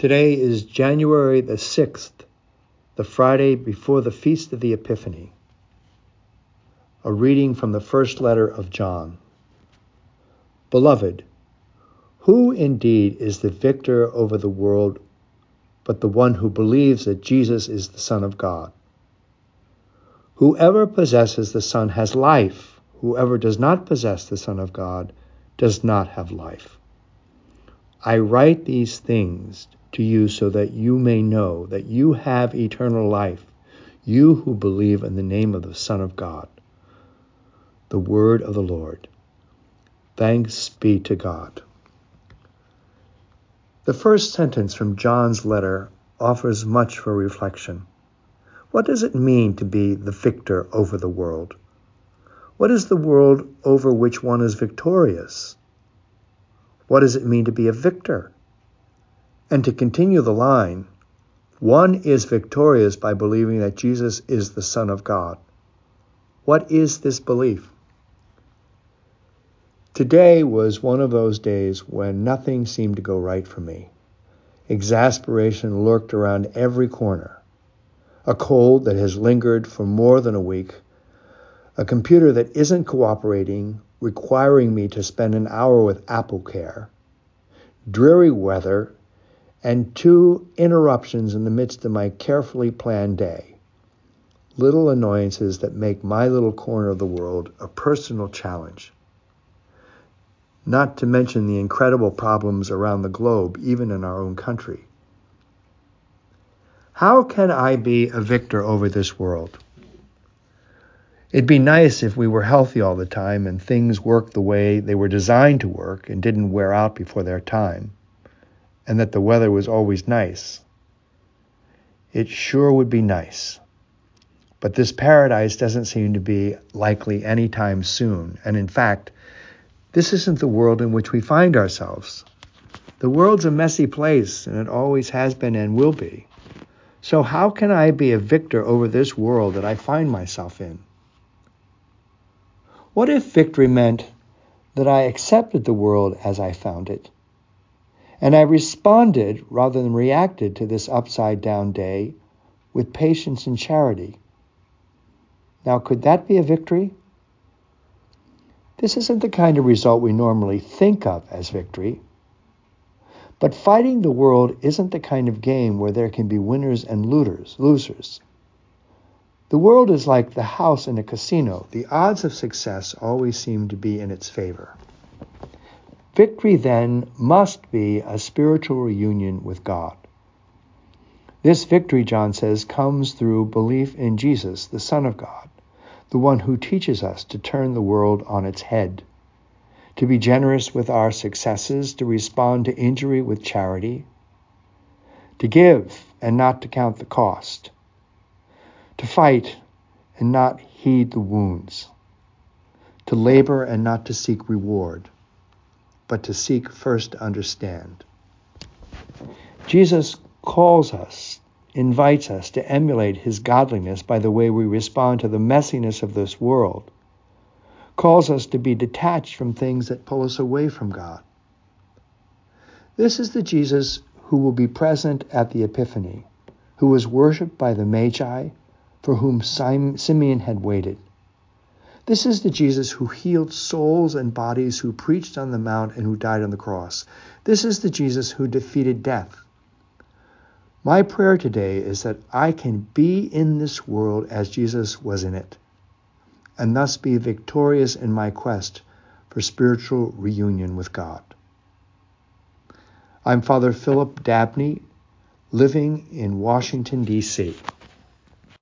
Today is January the 6th, the Friday before the Feast of the Epiphany. A reading from the first letter of John. Beloved, who indeed is the victor over the world but the one who believes that Jesus is the Son of God? Whoever possesses the Son has life. Whoever does not possess the Son of God does not have life. I write these things to you so that you may know that you have eternal life, you who believe in the name of the Son of God. The word of the Lord. Thanks be to God. The first sentence from John's letter offers much for reflection. What does it mean to be the victor over the world? What is the world over which one is victorious? What does it mean to be a victor? And to continue the line, one is victorious by believing that Jesus is the Son of God. What is this belief? Today was one of those days when nothing seemed to go right for me. Exasperation lurked around every corner. A cold that has lingered for more than a week, a computer that isn't cooperating, requiring me to spend an hour with Apple Care, dreary weather and two interruptions in the midst of my carefully planned day. Little annoyances that make my little corner of the world a personal challenge. Not to mention the incredible problems around the globe, even in our own country. How can I be a victor over this world? It'd be nice if we were healthy all the time and things worked the way they were designed to work and didn't wear out before their time and that the weather was always nice. It sure would be nice. But this paradise doesn't seem to be likely anytime soon. And in fact, this isn't the world in which we find ourselves. The world's a messy place, and it always has been and will be. So, how can I be a victor over this world that I find myself in? What if victory meant that I accepted the world as I found it and I responded rather than reacted to this upside down day with patience and charity. Now, could that be a victory? This isn't the kind of result we normally think of as victory. But fighting the world isn't the kind of game where there can be winners and losers. losers. The world is like the house in a casino. The odds of success always seem to be in its favor. Victory then must be a spiritual reunion with God. This victory, John says, comes through belief in Jesus, the Son of God, the one who teaches us to turn the world on its head, to be generous with our successes, to respond to injury with charity, to give and not to count the cost, to fight and not heed the wounds, to labor and not to seek reward but to seek first to understand. Jesus calls us, invites us to emulate his godliness by the way we respond to the messiness of this world, calls us to be detached from things that pull us away from God. This is the Jesus who will be present at the Epiphany, who was worshiped by the Magi, for whom Simeon had waited. This is the Jesus who healed souls and bodies, who preached on the Mount, and who died on the cross. This is the Jesus who defeated death. My prayer today is that I can be in this world as Jesus was in it, and thus be victorious in my quest for spiritual reunion with God. I'm Father Philip Dabney, living in Washington, D.C.